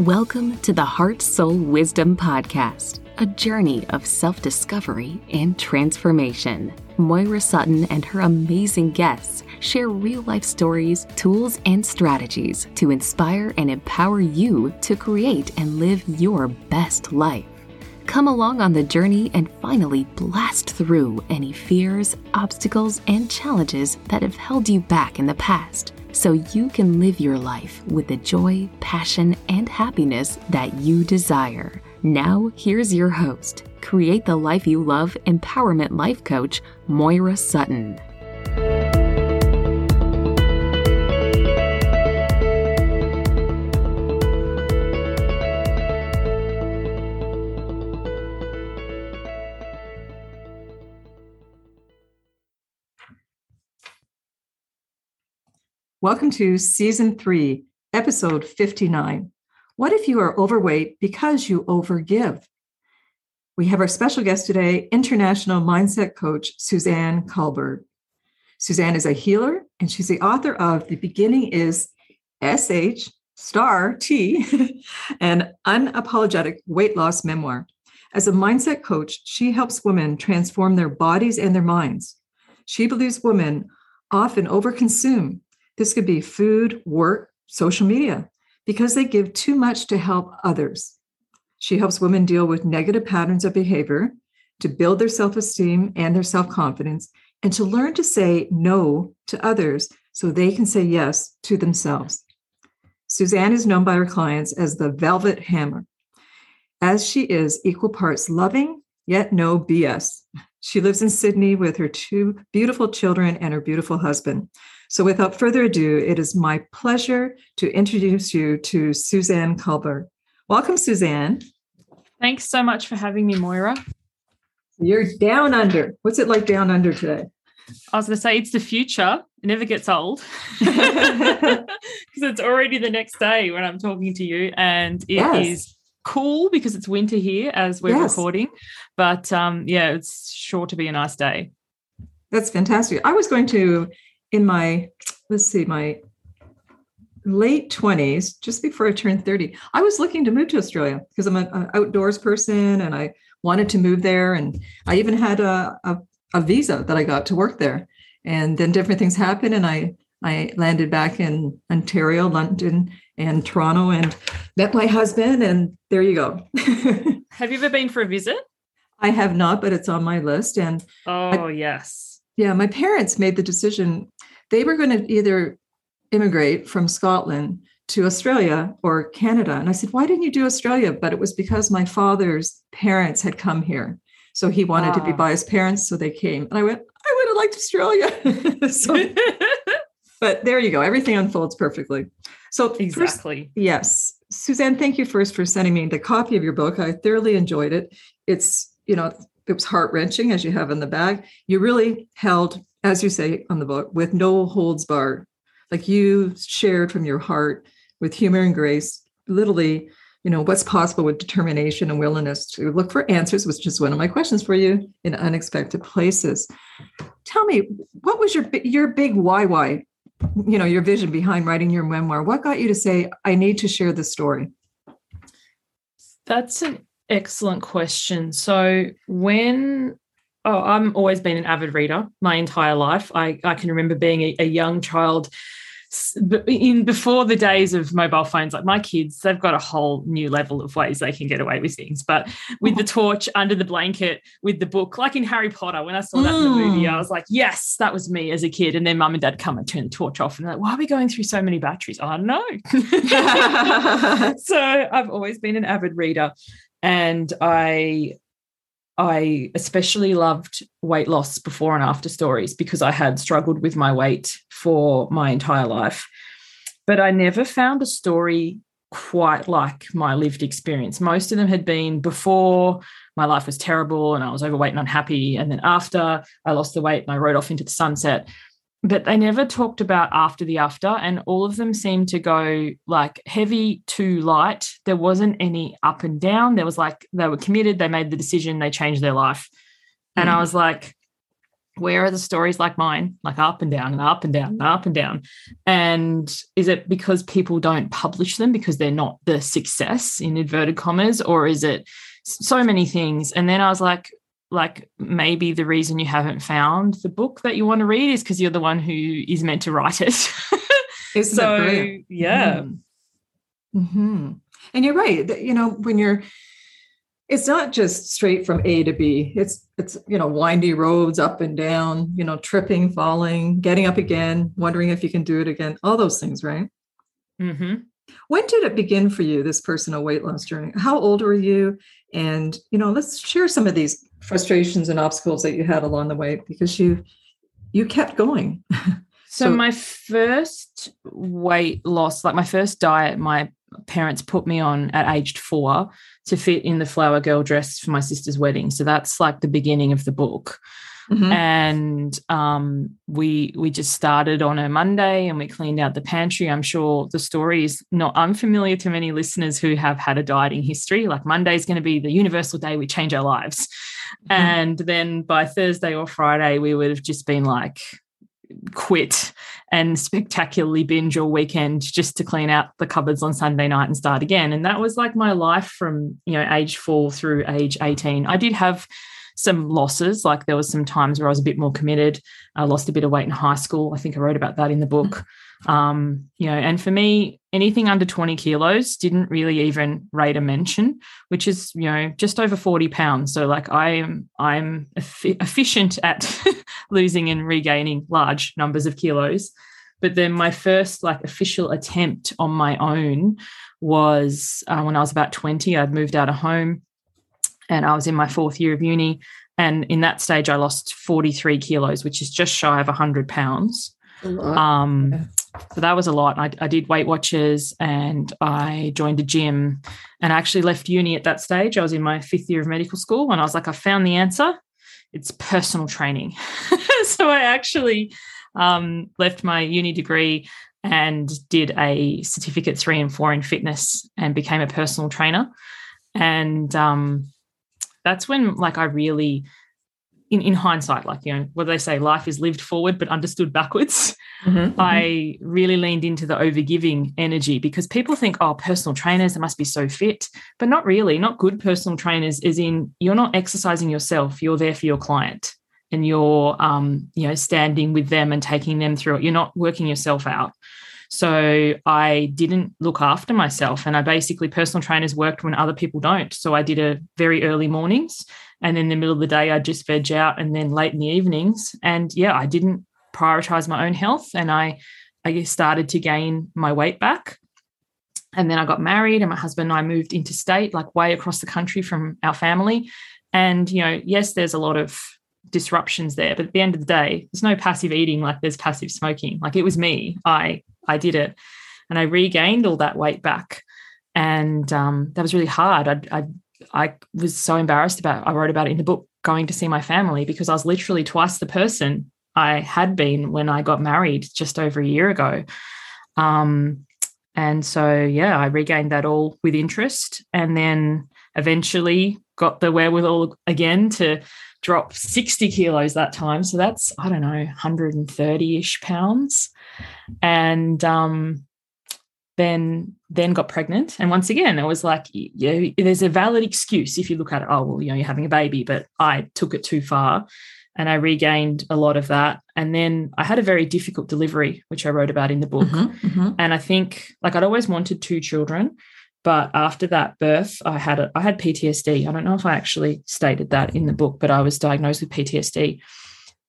Welcome to the Heart Soul Wisdom Podcast, a journey of self discovery and transformation. Moira Sutton and her amazing guests share real life stories, tools, and strategies to inspire and empower you to create and live your best life. Come along on the journey and finally blast through any fears, obstacles, and challenges that have held you back in the past so you can live your life with the joy, passion, and happiness that you desire. Now, here's your host, Create the Life You Love Empowerment Life Coach, Moira Sutton. Welcome to Season 3, Episode 59. What if you are overweight because you overgive? We have our special guest today, international mindset coach Suzanne Culberg. Suzanne is a healer and she's the author of The Beginning is SH star T, an unapologetic weight loss memoir. As a mindset coach, she helps women transform their bodies and their minds. She believes women often overconsume this could be food, work, social media, because they give too much to help others. She helps women deal with negative patterns of behavior, to build their self esteem and their self confidence, and to learn to say no to others so they can say yes to themselves. Suzanne is known by her clients as the Velvet Hammer, as she is equal parts loving, yet no BS. She lives in Sydney with her two beautiful children and her beautiful husband. So, without further ado, it is my pleasure to introduce you to Suzanne Culberg. Welcome, Suzanne. Thanks so much for having me, Moira. You're down under. What's it like down under today? I was going to say it's the future. It never gets old because it's already the next day when I'm talking to you, and it yes. is cool because it's winter here as we're yes. recording. But um, yeah, it's sure to be a nice day. That's fantastic. I was going to in my let's see my late 20s just before i turned 30 i was looking to move to australia because i'm an outdoors person and i wanted to move there. And i even had a, a, a, visa that i got to work there. And then different things happened and i i landed back in ontario london and toronto and met my husband and there you go. Have you ever been for a visit? I have not but it's on my list and oh I, yes. Yeah my parents made the decision they were going to either immigrate from Scotland to Australia or Canada. And I said, Why didn't you do Australia? But it was because my father's parents had come here. So he wanted to be ah. by his parents. So they came. And I went, I would have liked Australia. so, but there you go. Everything unfolds perfectly. So, exactly. First, yes. Suzanne, thank you first for sending me the copy of your book. I thoroughly enjoyed it. It's, you know, it was heart wrenching as you have in the bag. You really held as you say on the book, with no holds barred. Like you shared from your heart with humor and grace, literally, you know, what's possible with determination and willingness to look for answers, which is one of my questions for you in unexpected places. Tell me, what was your your big why why, you know, your vision behind writing your memoir? What got you to say, I need to share this story? That's an excellent question. So when Oh, I'm always been an avid reader my entire life. I, I can remember being a, a young child in before the days of mobile phones like my kids they've got a whole new level of ways they can get away with things but with the torch under the blanket with the book like in harry potter when i saw that mm. in the movie i mm. was like yes that was me as a kid and then mum and dad come and turn the torch off and they're like why are we going through so many batteries i don't know so i've always been an avid reader and i I especially loved weight loss before and after stories because I had struggled with my weight for my entire life. But I never found a story quite like my lived experience. Most of them had been before my life was terrible and I was overweight and unhappy. And then after I lost the weight and I rode off into the sunset but they never talked about after the after and all of them seemed to go like heavy to light there wasn't any up and down there was like they were committed they made the decision they changed their life and mm. i was like where are the stories like mine, like up and down and up and down and up and down? And is it because people don't publish them because they're not the success in inverted commas, or is it so many things? And then I was like, like maybe the reason you haven't found the book that you want to read is because you're the one who is meant to write it. It's so yeah. Mm-hmm. Mm-hmm. And you're right. You know, when you're it's not just straight from A to B. It's it's you know windy roads up and down, you know, tripping, falling, getting up again, wondering if you can do it again. All those things, right? Mm-hmm. When did it begin for you, this personal weight loss journey? How old were you? And you know, let's share some of these frustrations and obstacles that you had along the way because you you kept going. so, so my first weight loss, like my first diet, my parents put me on at aged four to fit in the flower girl dress for my sister's wedding. So that's like the beginning of the book. Mm-hmm. And um, we we just started on a Monday and we cleaned out the pantry. I'm sure the story is not unfamiliar to many listeners who have had a dieting history. Like Monday is going to be the universal day we change our lives. Mm-hmm. And then by Thursday or Friday, we would have just been like, quit and spectacularly binge all weekend just to clean out the cupboards on Sunday night and start again. And that was like my life from, you know, age four through age 18. I did have some losses. Like there was some times where I was a bit more committed. I lost a bit of weight in high school. I think I wrote about that in the book. Um, you know, and for me, anything under 20 kilos didn't really even rate a mention, which is, you know, just over 40 pounds. So like I am, I'm efficient at losing and regaining large numbers of kilos. But then my first like official attempt on my own was uh, when I was about 20. I'd moved out of home and I was in my fourth year of uni. And in that stage, I lost 43 kilos, which is just shy of 100 pounds. Um, yeah. So that was a lot. I, I, did Weight Watchers and I joined a gym and I actually left uni at that stage. I was in my fifth year of medical school and I was like, I found the answer. It's personal training. so I actually um, left my uni degree and did a certificate three and four in fitness and became a personal trainer. And um, that's when like I really in, in hindsight, like, you know, what do they say? Life is lived forward but understood backwards. Mm-hmm, mm-hmm. I really leaned into the overgiving energy because people think, oh, personal trainers, they must be so fit, but not really. Not good personal trainers, is in you're not exercising yourself, you're there for your client and you're, um, you know, standing with them and taking them through it. You're not working yourself out. So I didn't look after myself. And I basically, personal trainers worked when other people don't. So I did a very early mornings and in the middle of the day, I just veg out and then late in the evenings. And yeah, I didn't prioritize my own health and I, I started to gain my weight back. And then I got married and my husband and I moved interstate, like way across the country from our family. And, you know, yes, there's a lot of disruptions there, but at the end of the day, there's no passive eating like there's passive smoking. Like it was me. I I did it, and I regained all that weight back, and um, that was really hard. I, I I was so embarrassed about. I wrote about it in the book, going to see my family because I was literally twice the person I had been when I got married just over a year ago. Um, and so yeah, I regained that all with interest, and then eventually got the wherewithal again to drop 60 kilos that time. So that's, I don't know, 130 ish pounds and um, then then got pregnant. And once again, it was like, yeah, there's a valid excuse if you look at it. Oh, well, you know, you're having a baby, but I took it too far, and I regained a lot of that. And then I had a very difficult delivery, which I wrote about in the book. Mm-hmm, mm-hmm. And I think, like, I'd always wanted two children. But after that birth, I had a, I had PTSD. I don't know if I actually stated that in the book, but I was diagnosed with PTSD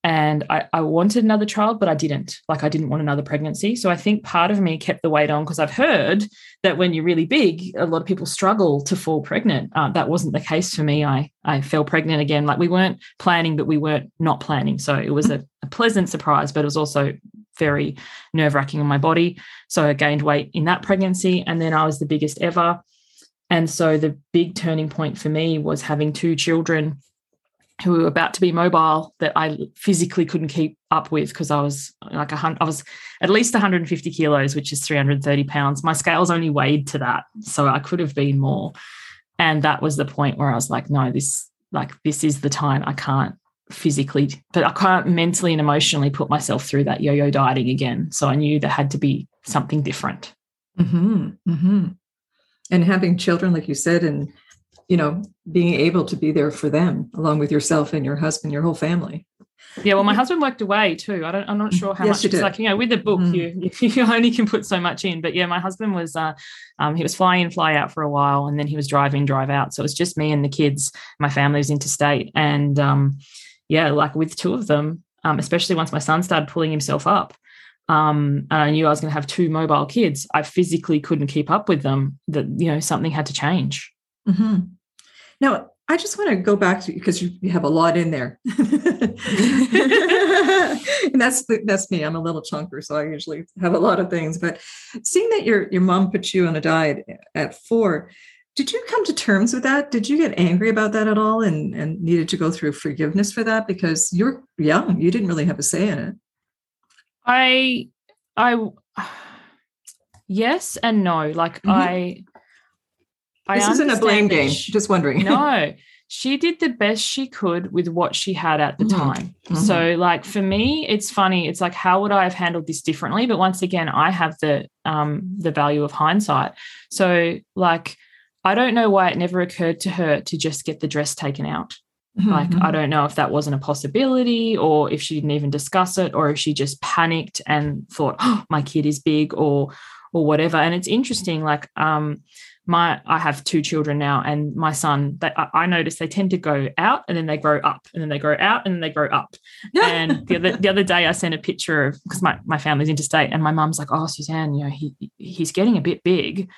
and I, I, wanted another child, but I didn't. Like I didn't want another pregnancy. So I think part of me kept the weight on because I've heard that when you're really big, a lot of people struggle to fall pregnant. Uh, that wasn't the case for me. I I fell pregnant again. Like we weren't planning, but we weren't not planning. So it was a, a pleasant surprise, but it was also very nerve wracking on my body. So I gained weight in that pregnancy, and then I was the biggest ever. And so the big turning point for me was having two children who were about to be mobile that I physically couldn't keep up with because I was like a hundred, I was at least 150 kilos, which is 330 pounds. My scales only weighed to that, so I could have been more. And that was the point where I was like, no, this like this is the time. I can't physically, but I can't mentally and emotionally put myself through that yo yo dieting again. So I knew there had to be something different. Mm-hmm, mm-hmm. And having children, like you said, and you know, being able to be there for them along with yourself and your husband, your whole family. Yeah, well, my husband worked away too. I don't, I'm not sure how Yes, much. It's did. like you know, with the book, Mhm. you you only can put so much in. But yeah, my husband was, uh, um, he was fly in, fly out for a while, and then he was drive in, drive out. So it was just me and the kids. My family was interstate, and um, yeah, like with two of them, um, especially once my son started pulling himself up. Um, and I knew I was going to have two mobile kids. I physically couldn't keep up with them. That you know something had to change. Mm-hmm. Now, I just want to go back to because you, you have a lot in there, and that's the, that's me. I'm a little chunker, so I usually have a lot of things. But seeing that your your mom put you on a diet at four, did you come to terms with that? Did you get angry about that at all, and and needed to go through forgiveness for that because you're young, you didn't really have a say in it. I, I, yes and no. Like Mhm. I, I This isn't a blame game. she- Just wondering. no, she did the best she could with what she had at the Mhm. time. Mhm. So, like for me, it's funny. It's like, how would I have handled this differently? But once again, I have the um the value of hindsight. So, like, I don't know why it never occurred to her to just get the dress taken out. Like, Mhm. I don't know if that wasn't a possibility or if she didn't even discuss it or if she just panicked and thought, oh, my kid is big or or whatever. And it's interesting, like, um, my I have two children now, and my son, they, I, I notice they tend to go out and then they grow up, and then they grow out and then they grow up. And the other the other day I sent a picture of because my, my family's interstate, and my mum's like, Oh, Suzanne, you know, he he's getting a bit big.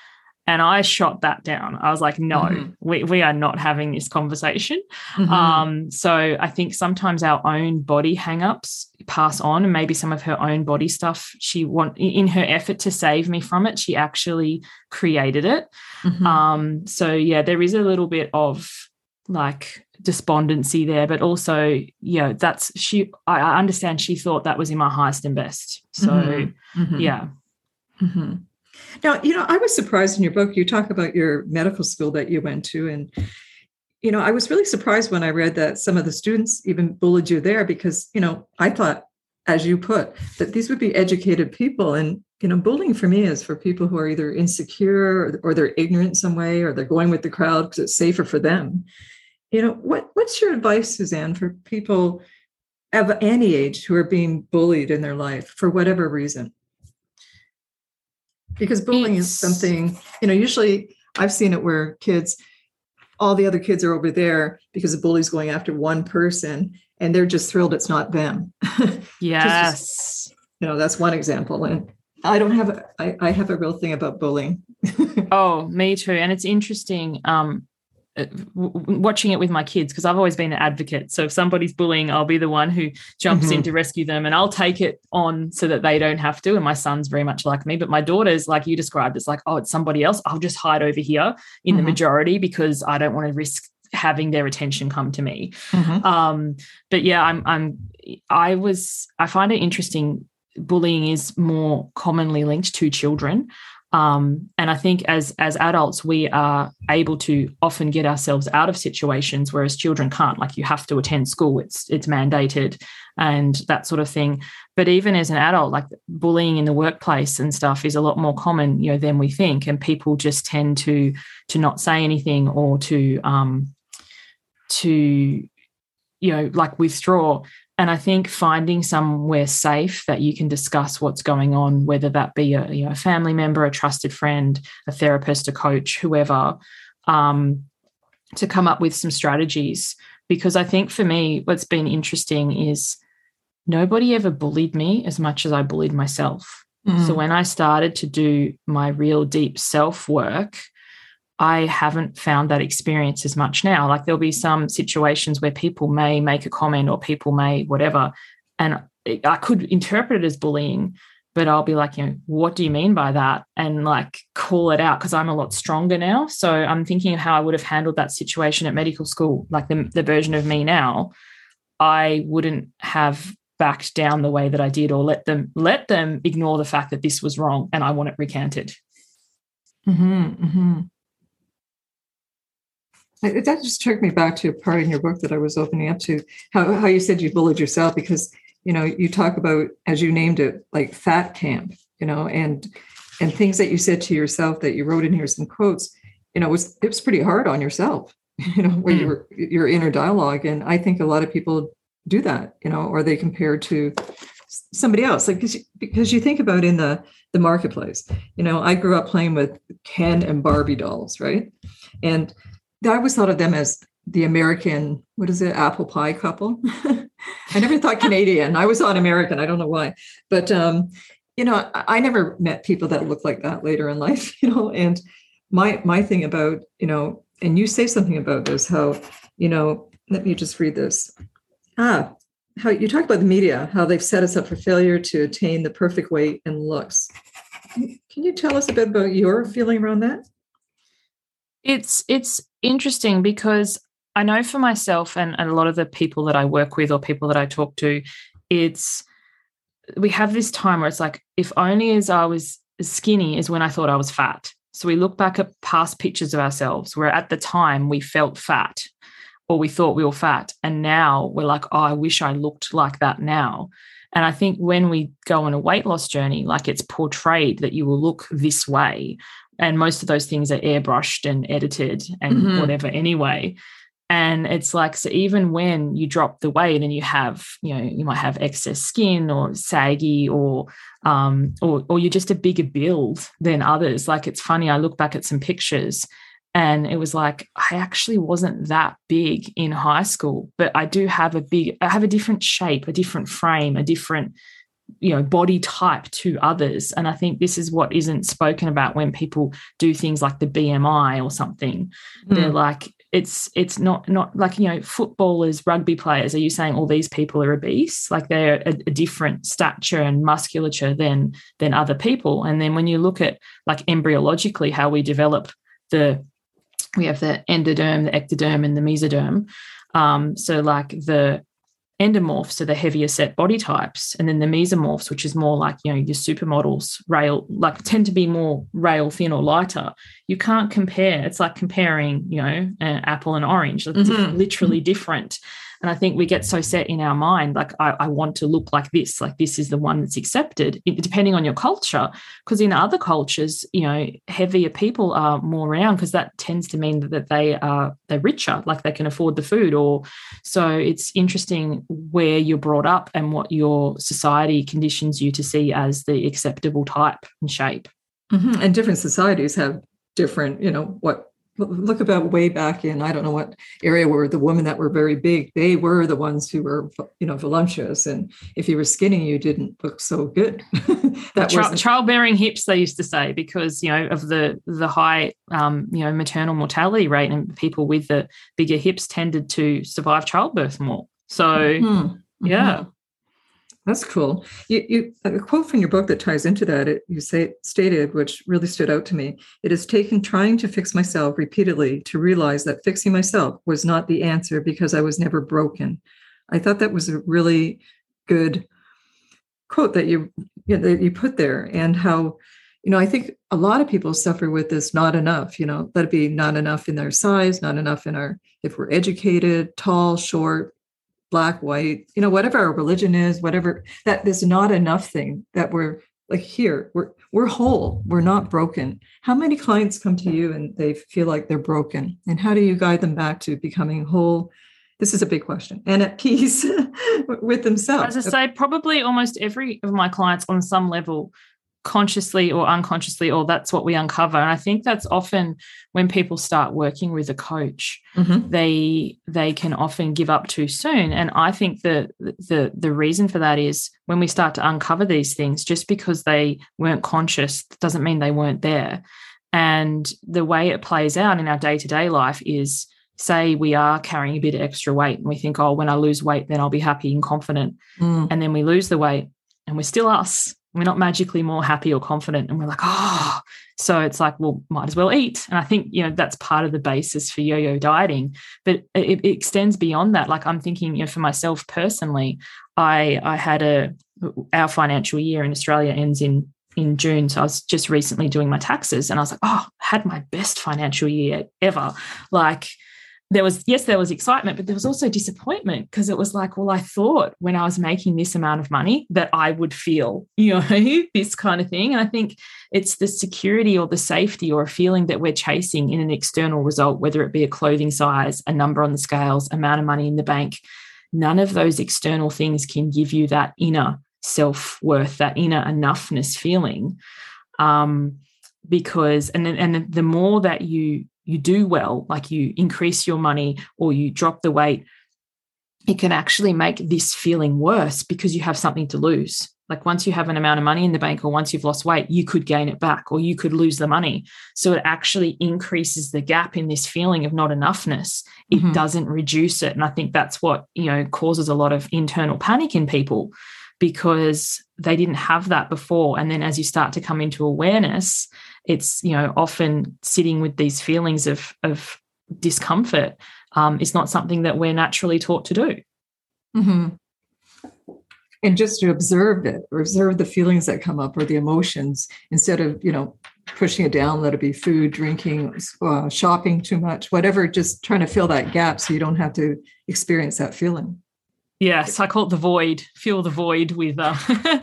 And I shot that down. I was like, no, Mhm. we, we are not having this conversation. Mhm. Um, so I think sometimes our own body hangups pass on, and maybe some of her own body stuff. She want in her effort to save me from it, she actually created it. Mhm. Um, so yeah, there is a little bit of like despondency there, but also, you know, that's she. I, I understand she thought that was in my highest and best. So Mhm. Mhm. yeah, hmm Now, you know, I was surprised in your book. You talk about your medical school that you went to, and you know, I was really surprised when I read that some of the students even bullied you there because, you know, I thought, as you put, that these would be educated people, and you know, bullying for me is for people who are either insecure or, or they're ignorant in some way, or they're going with the crowd because it's safer for them. You know, what what's your advice, Suzanne, for people of any age who are being bullied in their life for whatever reason? Because bullying is something you know usually i've seen it where kids all the other kids are over there because the bully's going after one person and they're just thrilled it's not them yes. you know that's one example and i don't have a, I, I have a real thing about bullying Oh, me too. And it's interesting um, watching it with my kids because I've always been an advocate. So if somebody's bullying, I'll be the one who jumps Mhm. in to rescue them and I'll take it on so that they don't have to. And my son's very much like me, but my daughter's like you described, it's like, oh, it's somebody else. I'll just hide over here in Mhm. the majority because I don't want to risk having their attention come to me. Mhm. Um, but yeah, I'm I'm I was I find it interesting. Bullying is more commonly linked to children. Um, and I think as as adults, we are able to often get ourselves out of situations, whereas children can't. Like you have to attend school; it's it's mandated, and that sort of thing. But even as an adult, like bullying in the workplace and stuff is a lot more common, you know, than we think. And people just tend to to not say anything or to um, to you know like withdraw and i think finding somewhere safe that you can discuss what's going on whether that be a, you know, a family member a trusted friend a therapist a coach whoever um, to come up with some strategies because i think for me what's been interesting is nobody ever bullied me as much as i bullied myself so Mhm. when I started to do my real deep self work, I haven't found that experience as much now. Like there'll be some situations where people may make a comment or people may whatever, and I could interpret it as bullying, but I'll be like, you know, what do you mean by that? And like call it out because I'm a lot stronger now. So I'm thinking of how I would have handled that situation at medical school, like the, the version of me now. I wouldn't have backed down the way that I did or let them let them ignore the fact that this was wrong and I want it recanted. Mhm, mhm. That just took me back to a part in your book that I was opening up to how, how you said you bullied yourself because you know you talk about as you named it like fat camp you know and and things that you said to yourself that you wrote in here some quotes you know it was it was pretty hard on yourself you know where mm. you were your inner dialogue. And i think a lot of people do that you know or they compare to somebody else. Like because, because you think about in the the marketplace you know i grew up playing with ken and barbie dolls right? And i always thought of them as the american what is it apple pie couple? I never thought canadian. I was on american. I don't know why. But um you know I, I never met people that look like that later in life you know and my my thing about you know and you say something about this how you know let me just read this. Ah how you talk about the media, how they've set us up for failure to attain the perfect weight and looks. Can you tell us a bit about your feeling around that? It's it's interesting because I know for myself and, and a lot of the people that I work with or people that I talk to, it's we have this time where it's like, if only as I was skinny as when I thought I was fat. So we look back at past pictures of ourselves where at the time we felt fat or we thought we were fat. And now we're like, oh, I wish I looked like that now. And I think when we go on a weight loss journey, like it's portrayed that you will look this way. And most of those things are airbrushed and edited and mm-hmm. whatever anyway. And it's like, so even when you drop the weight and you have, you know, you might have excess skin or saggy or, um, or, or you're just a bigger build than others. Like it's funny, I look back at some pictures and it was like i actually wasn't that big in high school but i do have a big i have a different shape a different frame a different you know body type to others and i think this is what isn't spoken about when people do things like the bmi or something mm. they're like it's it's not not like you know footballers rugby players are you saying all these people are obese like they're a, a different stature and musculature than than other people and then when you look at like embryologically how we develop the we have the endoderm, the ectoderm, and the mesoderm. Um, so, like the endomorphs are the heavier set body types, and then the mesomorphs, which is more like you know your supermodels, rail like tend to be more rail thin or lighter. You can't compare. It's like comparing you know an apple and orange. It's mm-hmm. literally different. And I think we get so set in our mind, like, I, I want to look like this, like this is the one that's accepted, depending on your culture. Because in other cultures, you know, heavier people are more around because that tends to mean that they are they're richer, like they can afford the food. Or so it's interesting where you're brought up and what your society conditions you to see as the acceptable type and shape. Mm-hmm. And different societies have different, you know, what look about way back in i don't know what area where the women that were very big they were the ones who were you know voluptuous and if you were skinny you didn't look so good that Child, childbearing hips they used to say because you know of the the high um, you know maternal mortality rate and people with the bigger hips tended to survive childbirth more so mm-hmm. yeah mm-hmm. That's cool. You, you, a quote from your book that ties into that. It, you say stated, which really stood out to me. It has taken trying to fix myself repeatedly to realize that fixing myself was not the answer because I was never broken. I thought that was a really good quote that you, you know, that you put there, and how you know I think a lot of people suffer with this not enough. You know, let it be not enough in their size, not enough in our if we're educated, tall, short, black, white, you know, whatever our religion is, whatever that there's not enough thing that we're like here, we're we're whole, we're not broken. How many clients come to you and they feel like they're broken? And how do you guide them back to becoming whole? This is a big question and at peace with themselves. As I say, probably almost every of my clients on some level consciously or unconsciously or that's what we uncover. And i think that's often when people start working with a coach mm-hmm. they they can often give up too soon. And i think the the the reason for that is when we start to uncover these things just because they weren't conscious doesn't mean they weren't there. And the way it plays out in our day-to-day life is say we are carrying a bit of extra weight and we think oh when i lose weight then i'll be happy and confident. Mm. and then we lose the weight and we're still us we're not magically more happy or confident and we're like oh so it's like well might as well eat and i think you know that's part of the basis for yo-yo dieting but it, it extends beyond that like i'm thinking you know for myself personally i i had a our financial year in australia ends in in June. So I was just recently doing my taxes and I was like, oh, had my best financial year ever. Like there was yes there was excitement but there was also disappointment because it was like well i thought when i was making this amount of money that i would feel you know this kind of thing. And i think it's the security or the safety or a feeling that we're chasing in an external result whether it be a clothing size a number on the scales amount of money in the bank none of those external things can give you that inner self-worth that inner enoughness feeling. Um, because and and the more that you you do well, like you increase your money or you drop the weight, it can actually make this feeling worse because you have something to lose. Like once you have an amount of money in the bank or once you've lost weight, you could gain it back or you could lose the money. So it actually increases the gap in this feeling of not enoughness. It mm-hmm. doesn't reduce it. And I think that's what, you know, causes a lot of internal panic in people because they didn't have that before. And then as you start to come into awareness, it's you know often sitting with these feelings of of discomfort um, is not something that we're naturally taught to do. Mm-hmm. And just to observe it, or observe the feelings that come up or the emotions instead of you know pushing it down. Let it be food, drinking, uh, shopping too much, whatever. Just trying to fill that gap so you don't have to experience that feeling. Yes, I call it the void. Fill the void with uh,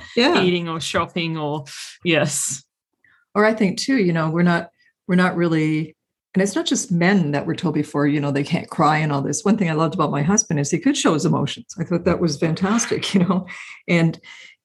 yeah. eating or shopping or yes or i think too you know we're not we're not really and it's not just men that were told before you know they can't cry and all this. One thing i loved about my husband is he could show his emotions. I thought that was fantastic you know? And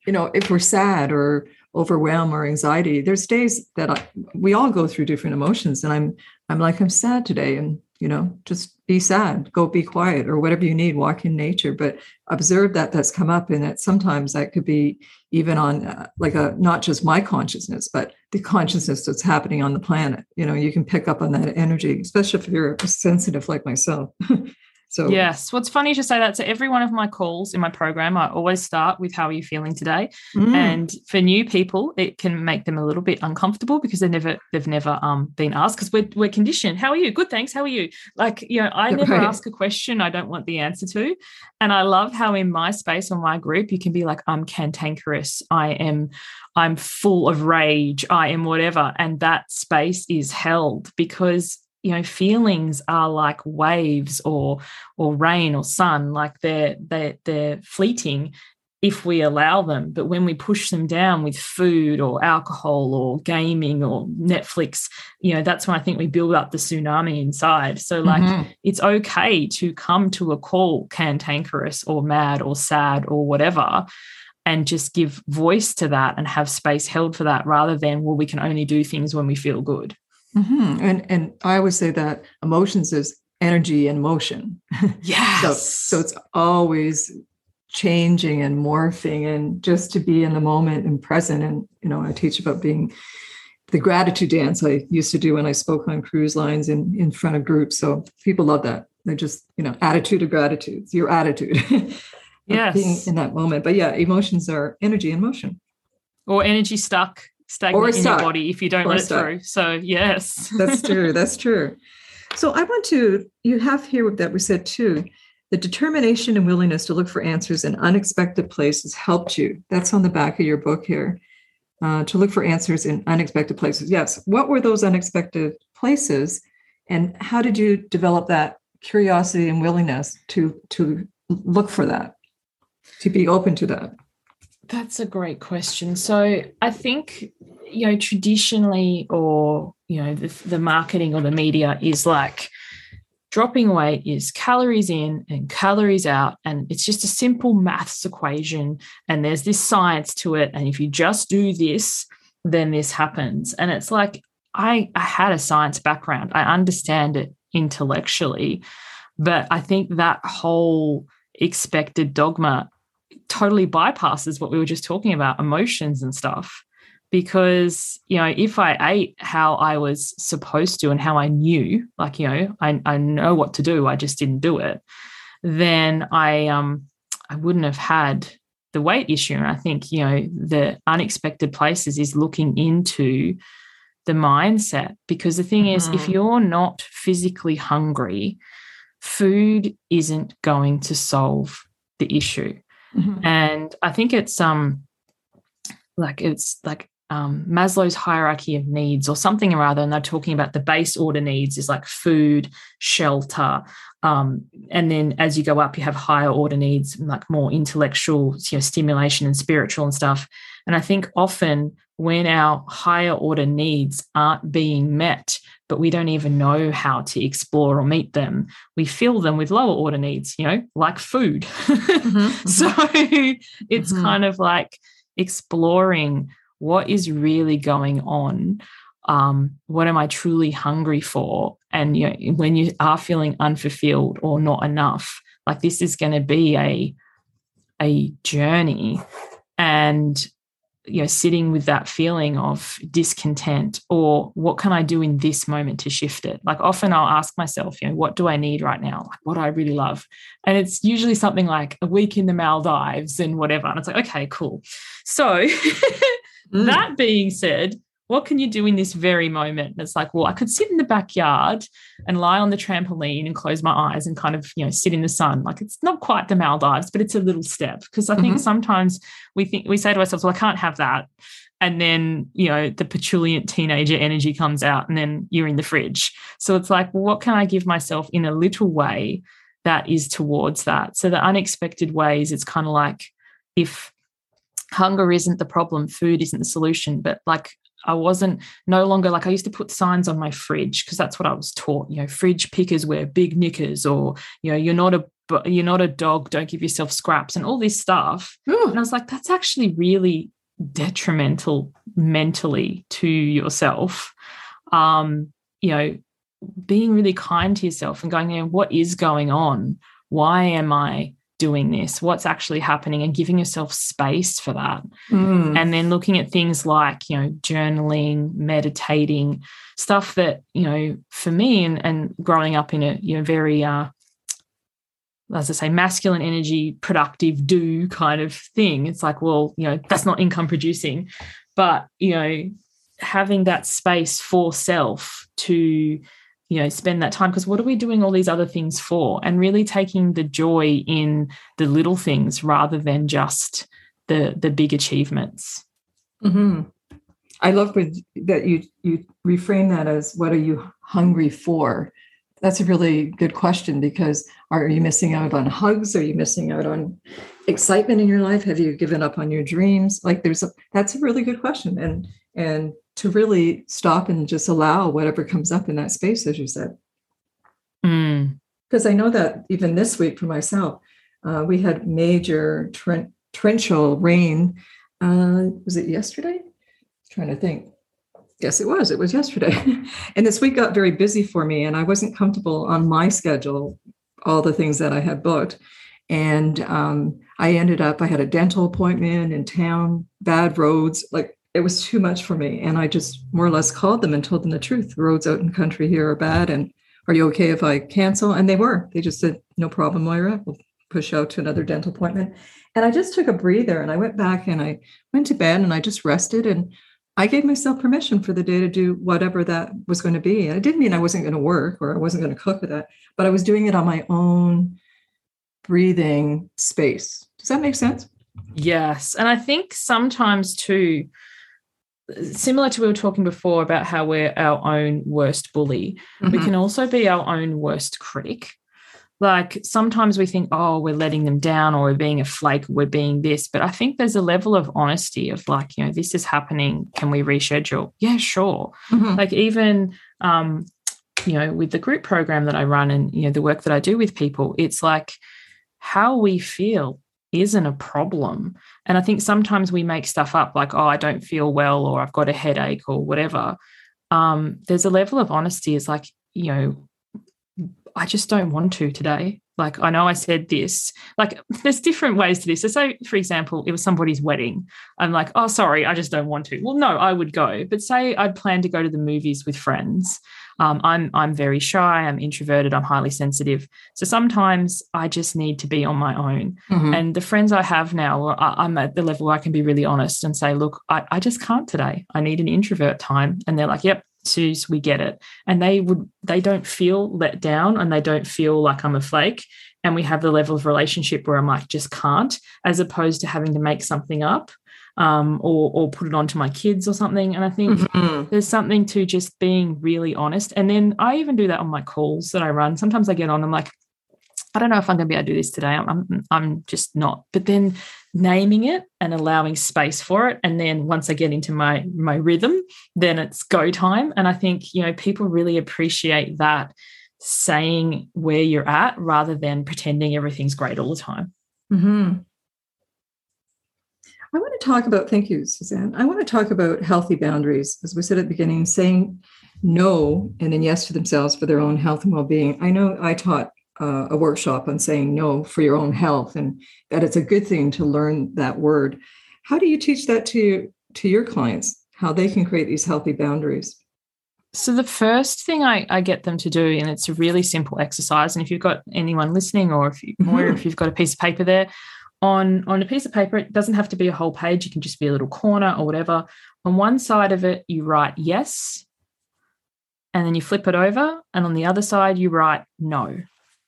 you know if we're sad or overwhelmed or anxiety there's days that I, we all go through different emotions and i'm i'm like i'm sad today. And you know just be sad go be quiet or whatever you need walk in nature. But observe that that's come up and that sometimes that could be even on uh, like a not just my consciousness but the consciousness that's happening on the planet. You know you can pick up on that energy especially if you're sensitive like myself So yes, what's funny to say that to every one of my calls in my program, I always start with how are you feeling today? Mm. And for new people, it can make them a little bit uncomfortable because they've never they've never um been asked because we're we're conditioned. How are you? Good, thanks. How are you? Like you know, I never right. ask a question I don't want the answer to, and I love how in my space or my group you can be like I'm cantankerous. I am I'm full of rage. I am whatever, and that space is held because you know feelings are like waves or or rain or sun like they're they're, they're fleeting if we allow them. But when we push them down with food or alcohol or gaming or netflix you know that's when i think we build up the tsunami inside. So like mm-hmm. it's okay to come to a call cantankerous or mad or sad or whatever and just give voice to that and have space held for that rather than well we can only do things when we feel good Mm-hmm. And and I always say that emotions is energy and motion. Yes. so so it's always changing and morphing and just to be in the moment and present. And you know, I teach about being the gratitude dance I used to do when I spoke on cruise lines in, in front of groups. So people love that. They're just, you know, attitude of gratitude. It's your attitude. yes. being in that moment. But yeah, emotions are energy and motion. Or energy stuck stagnant in your body if you don't or let it through. So yes. that's true. That's true. So I want to, you have here that we said too, the determination and willingness to look for answers in unexpected places helped you. That's on the back of your book here. Uh, to look for answers in unexpected places. Yes. What were those unexpected places? And how did you develop that curiosity and willingness to to look for that, to be open to that? That's a great question. So I think, you know, traditionally, or, you know, the, the marketing or the media is like, dropping weight is calories in and calories out and it's just a simple maths equation and there's this science to it and if you just do this then this happens and it's like i i had a science background i understand it intellectually but i think that whole expected dogma totally bypasses what we were just talking about emotions and stuff. Because you know if i ate how i was supposed to and how i knew like you know i, I know what to do i just didn't do it then i um i wouldn't have had the weight issue. And i think you know the unexpected places is looking into the mindset. Because the thing is if mm-hmm. you're not physically hungry food isn't going to solve the issue Mm-hmm. And I think it's um like it's like um, Maslow's hierarchy of needs or something or other, and they're talking about the base order needs is like food, shelter, um, and then as you go up, you have higher order needs, like more intellectual, you know, stimulation and spiritual and stuff. And I think often when our higher order needs aren't being met, but we don't even know how to explore or meet them, we fill them with lower order needs, you know, like food. Mm-hmm, so mm-hmm. it's mm-hmm. kind of like exploring what is really going on um, what am i truly hungry for and you know when you are feeling unfulfilled or not enough like this is going to be a a journey and you know sitting with that feeling of discontent or what can i do in this moment to shift it? Like often i'll ask myself you know what do i need right now? Like what do i really love? And it's usually something like a week in the maldives and whatever. And it's like okay cool. So Mm. That being said, what can you do in this very moment? And it's like, well, I could sit in the backyard and lie on the trampoline and close my eyes and kind of, you know, sit in the sun. Like it's not quite the Maldives, but it's a little step. Because I think mm-hmm. sometimes we think we say to ourselves, well, I can't have that. And then, you know, the petulant teenager energy comes out and then you're in the fridge. So it's like, well, what can I give myself in a little way that is towards that? So the unexpected ways, it's kind of like if hunger isn't the problem, food isn't the solution. But like I wasn't no longer like I used to put signs on my fridge because that's what I was taught. You know, fridge pickers wear big knickers, or you know, you're not a you're not a dog. Don't give yourself scraps and all this stuff. Ooh. And I was like, that's actually really detrimental mentally to yourself. Um, you know, being really kind to yourself and going, you know, what is going on? Why am I doing this what's actually happening and giving yourself space for that mm. and then looking at things like you know journaling meditating stuff that you know for me and, and growing up in a you know very uh as I say, masculine energy, productive, do kind of thing. It's like, well, you know, that's not income producing. But, you know, having that space for self to you know spend that time because what are we doing all these other things for? And really taking the joy in the little things rather than just the the big achievements. Mm-hmm. i love with, that you you reframe that as what are you hungry for? That's a really good question because are you missing out on hugs? Are you missing out on excitement in your life? Have you given up on your dreams? Like there's a that's a really good question and and to really stop and just allow whatever comes up in that space, as you said. Because mm. I know that even this week for myself, uh, we had major torrential rain. Uh, was it yesterday? trying to think. Yes, it was. It was yesterday. and this week got very busy for me, and I wasn't comfortable on my schedule, all the things that I had booked. And um, I ended up, I had a dental appointment in town, bad roads, like it was too much for me. And I just more or less called them and told them the truth. The roads out in country here are bad. And are you okay if I cancel? And they were. They just said, no problem, Moira. We'll push out to another dental appointment. And I just took a breather and I went back and I went to bed and I just rested and I gave myself permission for the day to do whatever that was going to be. And it didn't mean I wasn't going to work or I wasn't going to cook with that, but I was doing it on my own breathing space. Does that make sense? Yes. And I think sometimes too, similar to we were talking before about how we're our own worst bully, mm-hmm. we can also be our own worst critic. Like sometimes we think, oh, we're letting them down or we're being a flake, we're being this. But I think there's a level of honesty of like, you know, this is happening. Can we reschedule? Yeah, sure. Mm-hmm. Like even um, you know, with the group program that I run and you know, the work that I do with people, it's like how we feel isn't a problem. And I think sometimes we make stuff up like, oh, I don't feel well or I've got a headache or whatever. Um, there's a level of honesty. It's like, you know, I just don't want to today. Like, I know I said this. Like, there's different ways to this. So, say, for example, it was somebody's wedding. I'm like, oh, sorry, I just don't want to. Well, no, I would go. But say I'd planned to go to the movies with friends um, I'm I'm very shy. I'm introverted. I'm highly sensitive. So sometimes I just need to be on my own. Mm-hmm. And the friends I have now, I'm at the level where I can be really honest and say, look, I, I just can't today. I need an introvert time. And they're like, yep, Suze, we get it. And they would they don't feel let down and they don't feel like I'm a flake. And we have the level of relationship where I'm like, just can't, as opposed to having to make something up um, or or put it onto my kids or something. And I think Mhm. there's something to just being really honest. And then I even do that on my calls that I run. Sometimes I get on, I'm like, I don't know if I'm going to be able to do this today. I'm, I'm, I'm just not. But then naming it and allowing space for it, and then once I get into my my rhythm, then it's go time. And I think you know people really appreciate that saying where you're at rather than pretending everything's great all the time. Mhm. I want to talk about, thank you, Suzanne. I want to talk about healthy boundaries. As we said at the beginning, saying no and then yes to themselves for their own health and well being. I know I taught uh, a workshop on saying no for your own health and that it's a good thing to learn that word. How do you teach that to, to your clients, how they can create these healthy boundaries? So the first thing I, I get them to do, and it's a really simple exercise, and if you've got anyone listening, or if you, or Mhm. if you've got a piece of paper there, on on a piece of paper, it doesn't have to be a whole page. It can just be a little corner or whatever. On one side of it, you write yes, and then you flip it over, and on the other side, you write no.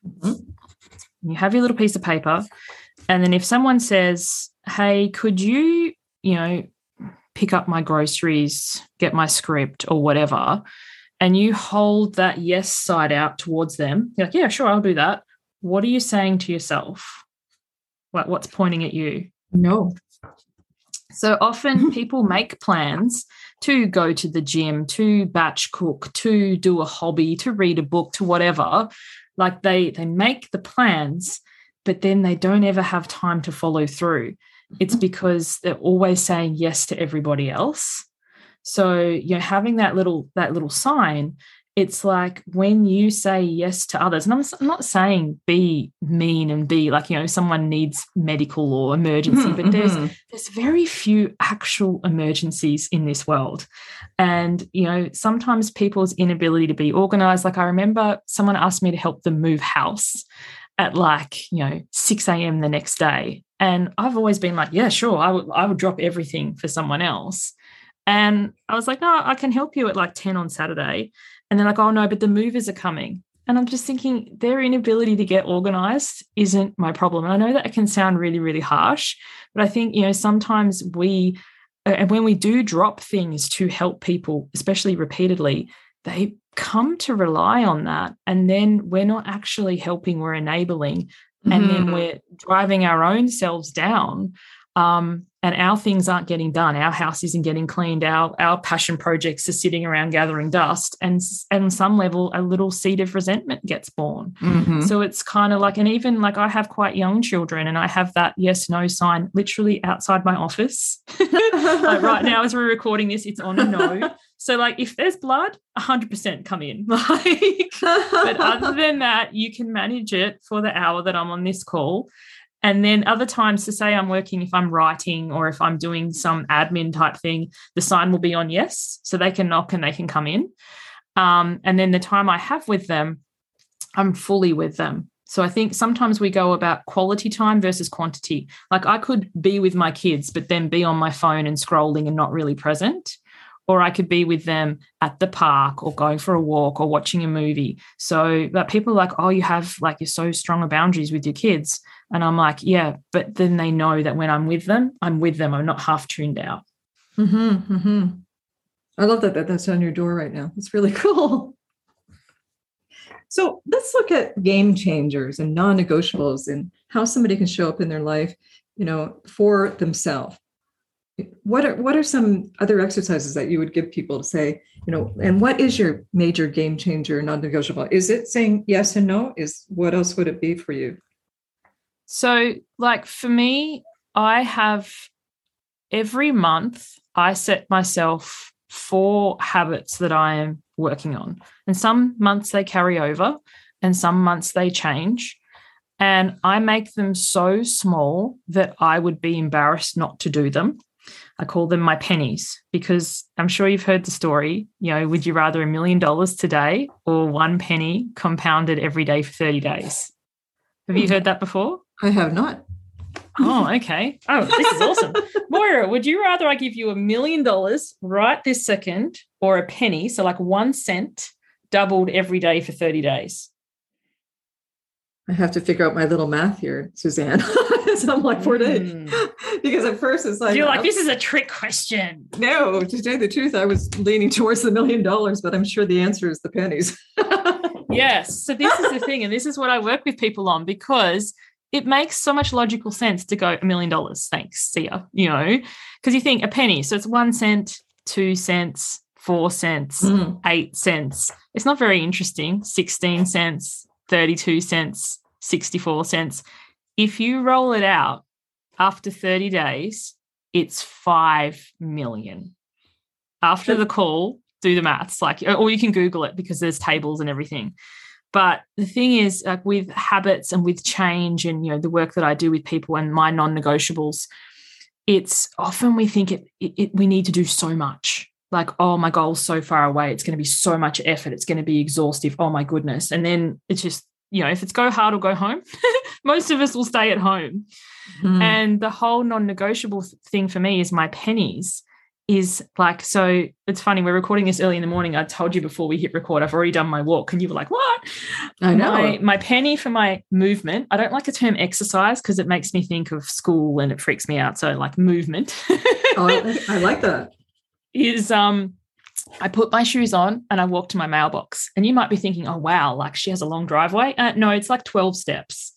Mhm. You have your little piece of paper, and then if someone says, "Hey, could you, you know, pick up my groceries, get my script, or whatever," and you hold that yes side out towards them, you're like, "Yeah, sure, I'll do that." What are you saying to yourself? Like, what's pointing at you? No. So often people make plans to go to the gym, to batch cook, to do a hobby, to read a book, to whatever. Like they they make the plans, but then they don't ever have time to follow through. It's mm-hmm. because they're always saying yes to everybody else. So, you know, having that little that little sign, it's like when you say yes to others, and I'm, I'm not saying be mean and be like, you know, someone needs medical or emergency, but there's Mhm. there's very few actual emergencies in this world. And, you know, sometimes people's inability to be organized. Like I remember someone asked me to help them move house at like, you know, 6 a.m. the next day. And I've always been like, yeah, sure, I would I would drop everything for someone else. And I was like, no, I can help you at like 10 on Saturday. And they're like, oh no, but the movers are coming. And I'm just thinking their inability to get organized isn't my problem. And I know that it can sound really, really harsh, but I think, you know, sometimes we, and when we do drop things to help people, especially repeatedly, they come to rely on that. And then we're not actually helping, we're enabling. And then Mhm. we're driving our own selves down. Um, and our things aren't getting done. Our house isn't getting cleaned. Our our passion projects are sitting around gathering dust, and and on some level, a little seed of resentment gets born. Mhm. So it's kind of like, and even like I have quite young children, and I have that yes no sign literally outside my office. like right now, as we're recording this, it's on a no. So like, if there's blood, hundred percent come in. Like, but other than that, you can manage it for the hour that I'm on this call. And then other times to say I'm working, if I'm writing or if I'm doing some admin type thing, the sign will be on yes. So they can knock and they can come in. Um, and then the time I have with them, I'm fully with them. So I think sometimes we go about quality time versus quantity. Like I could be with my kids, but then be on my phone and scrolling and not really present. Or I could be with them at the park or going for a walk or watching a movie. So that people are like, oh, you have like you're so strong of boundaries with your kids. And I'm like, yeah, but then they know that when I'm with them, I'm with them. I'm not half tuned out. hmm hmm I love that, that that's on your door right now. It's really cool. So let's look at game changers and non-negotiables and how somebody can show up in their life, you know, for themselves. What are what are some other exercises that you would give people to say, you know, and what is your major game changer non-negotiable? Is it saying yes and no? Is what else would it be for you? So, like for me, I have every month I set myself four habits that I am working on. And some months they carry over and some months they change. And I make them so small that I would be embarrassed not to do them. I call them my pennies because I'm sure you've heard the story. You know, would you rather a million dollars today or one penny compounded every day for 30 days? Have you heard that before? I have not. Oh, okay. Oh, this is awesome. Moira, would you rather I give you a million dollars right this second or a penny? So, like one cent doubled every day for 30 days. I have to figure out my little math here, Suzanne. so I'm like, four days. Mm. because at first it's like, You're like, this is a trick question. no, to tell you the truth, I was leaning towards the million dollars, but I'm sure the answer is the pennies. Yes. So this is the thing, and this is what I work with people on because it makes so much logical sense to go a million dollars. Thanks. See ya. You know, because you think a penny. So it's one cent, two cents, four cents, Mm. eight cents. It's not very interesting. 16 cents, 32 cents, 64 cents. If you roll it out after 30 days, it's 5 million. After the call, do the maths, like, or you can Google it because there's tables and everything. But the thing is, like with habits and with change, and you know, the work that I do with people and my non-negotiables, it's often we think it, it, it we need to do so much. Like, oh, my goal's so far away. It's going to be so much effort. It's going to be exhaustive. Oh my goodness. And then it's just, you know, if it's go hard or go home, most of us will stay at home. Mm. And the whole non-negotiable thing for me is my pennies is like so it's funny we're recording this early in the morning i told you before we hit record i've already done my walk and you were like what I know. my, my penny for my movement i don't like the term exercise because it makes me think of school and it freaks me out so like movement oh, I, I like that. is um I put my shoes on and I walk to my mailbox. And you might be thinking, oh, wow, like she has a long driveway. Uh, no, it's like 12 steps.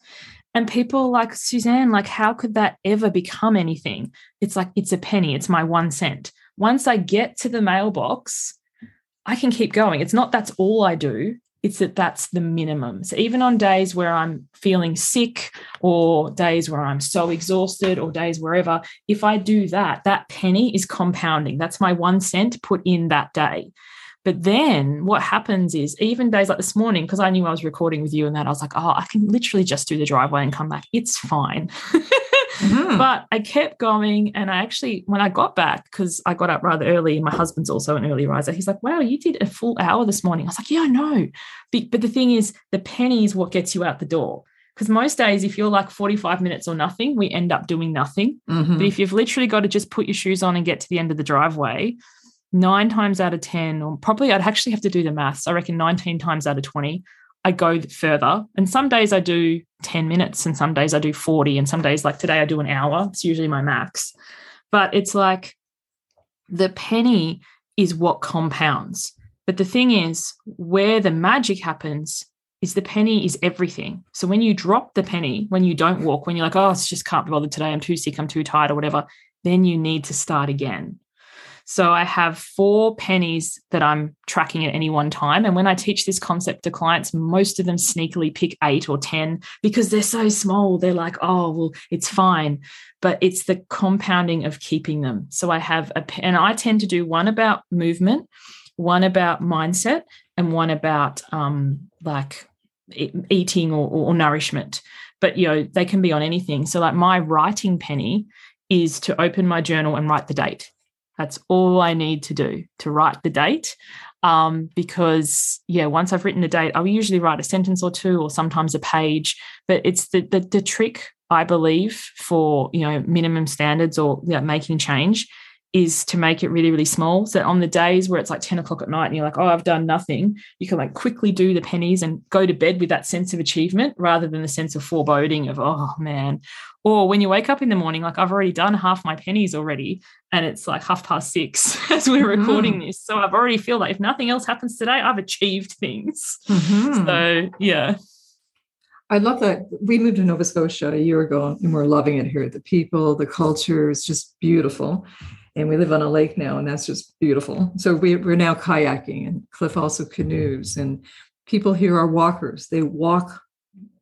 And people like, Suzanne, like, how could that ever become anything? It's like, it's a penny, it's my one cent. Once I get to the mailbox, I can keep going. It's not that's all I do, it's that that's the minimum. So even on days where I'm feeling sick or days where I'm so exhausted or days wherever, if I do that, that penny is compounding. That's my one cent put in that day. But then what happens is even days like this morning, because I knew I was recording with you and that, I was like, oh, I can literally just do the driveway and come back. It's fine. Mhm. But I kept going. And I actually, when I got back, because I got up rather early, my husband's also an early riser. He's like, wow, you did a full hour this morning. I was like, yeah, I know. But, but the thing is, the penny is what gets you out the door. Because most days, if you're like 45 minutes or nothing, we end up doing nothing. Mhm. But if you've literally got to just put your shoes on and get to the end of the driveway, nine times out of 10, or probably I'd actually have to do the maths. I reckon 19 times out of 20, I go further. And some days I do 10 minutes, and some days I do 40, and some days, like today, I do an hour. It's usually my max. But it's like the penny is what compounds. But the thing is, where the magic happens is the penny is everything. So when you drop the penny, when you don't walk, when you're like, oh, it's just can't be bothered today, I'm too sick, I'm too tired, or whatever, then you need to start again. So I have four pennies that I'm tracking at any one time. And when I teach this concept to clients, most of them sneakily pick eight or 10 because they're so small. They're like, oh, well, it's fine. But it's the compounding of keeping them. So I have a, and I tend to do one about movement, one about mindset, and one about um, like eating or, or nourishment. But, you know, they can be on anything. So, like, my writing penny is to open my journal and write the date. That's all I need to do to write the date. Um, because yeah, once I've written a date, I'll usually write a sentence or two, or sometimes a page. But it's the the, the trick I believe for you know minimum standards or yeah, making change is to make it really really small. So on the days where it's like ten o'clock at night and you're like, oh, I've done nothing, you can like quickly do the pennies and go to bed with that sense of achievement rather than the sense of foreboding of oh man. Or when you wake up in the morning, like I've already done half my pennies already, and it's like half past six as we're Mhm. recording this. So I've already feel like if nothing else happens today, I've achieved things. Mhm. So yeah. I love that. We moved to Nova Scotia a year ago and we're loving it here. The people, the culture is just beautiful. And we live on a lake now, and that's just beautiful. So we, we're now kayaking, and Cliff also canoes. And people here are walkers. They walk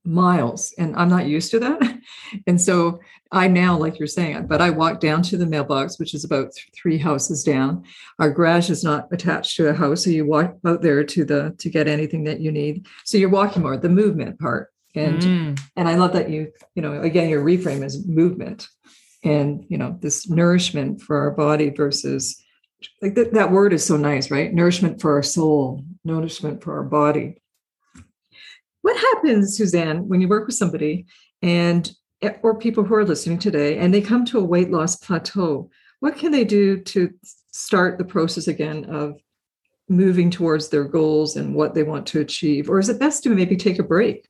miles, and I'm not used to that. And so I now, like you're saying, but I walk down to the mailbox, which is about th- three houses down. Our garage is not attached to a house, so you walk out there to the to get anything that you need. So you're walking more, the movement part. And Mm. and I love that you, you know, again, your reframe is movement and, you know, this nourishment for our body versus like that, that word is so nice, right? Nourishment for our soul, nourishment for our body. What happens, Suzanne, when you work with somebody and eh, or people who are listening today and they come to a weight loss plateau? What can they do to start the process again of moving towards their goals and what they want to achieve? Or is it best to maybe take a break?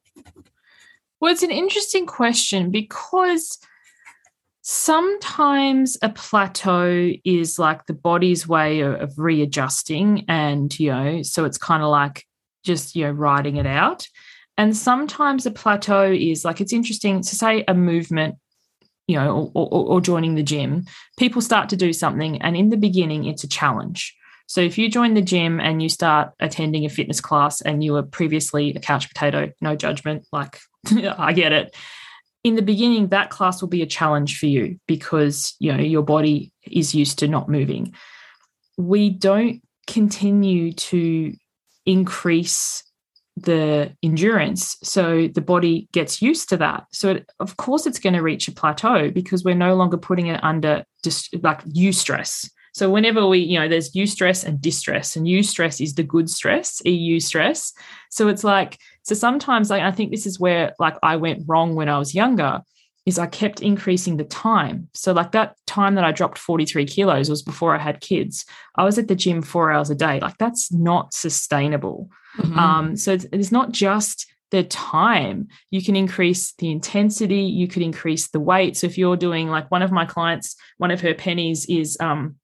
Well, it's an interesting question because sometimes a plateau is like the body's way of, readjusting and you know so it's kind of like just you know riding it out and sometimes a plateau is like it's interesting to say a movement you know or, or, or joining the gym people start to do something and in the beginning it's a challenge. So if you join the gym and you start attending a fitness class and you were previously a couch potato no judgment like i get it. In the beginning that class will be a challenge for you because you know your body is used to not moving. We don't continue to increase the endurance. So the body gets used to that. So it, of course it's going to reach a plateau because we're no longer putting it under just like eustress. So whenever we you know there's eustress and distress and eustress is the good stress eu stress. So it's like so sometimes like, I think this is where like I went wrong when I was younger is I kept increasing the time. So like that time that I dropped 43 kilos was before I had kids. I was at the gym four hours a day. Like that's not sustainable. Mm-hmm. Um, so it's, it's not just the time you can increase the intensity you could increase the weight so if you're doing like one of my clients one of her pennies is um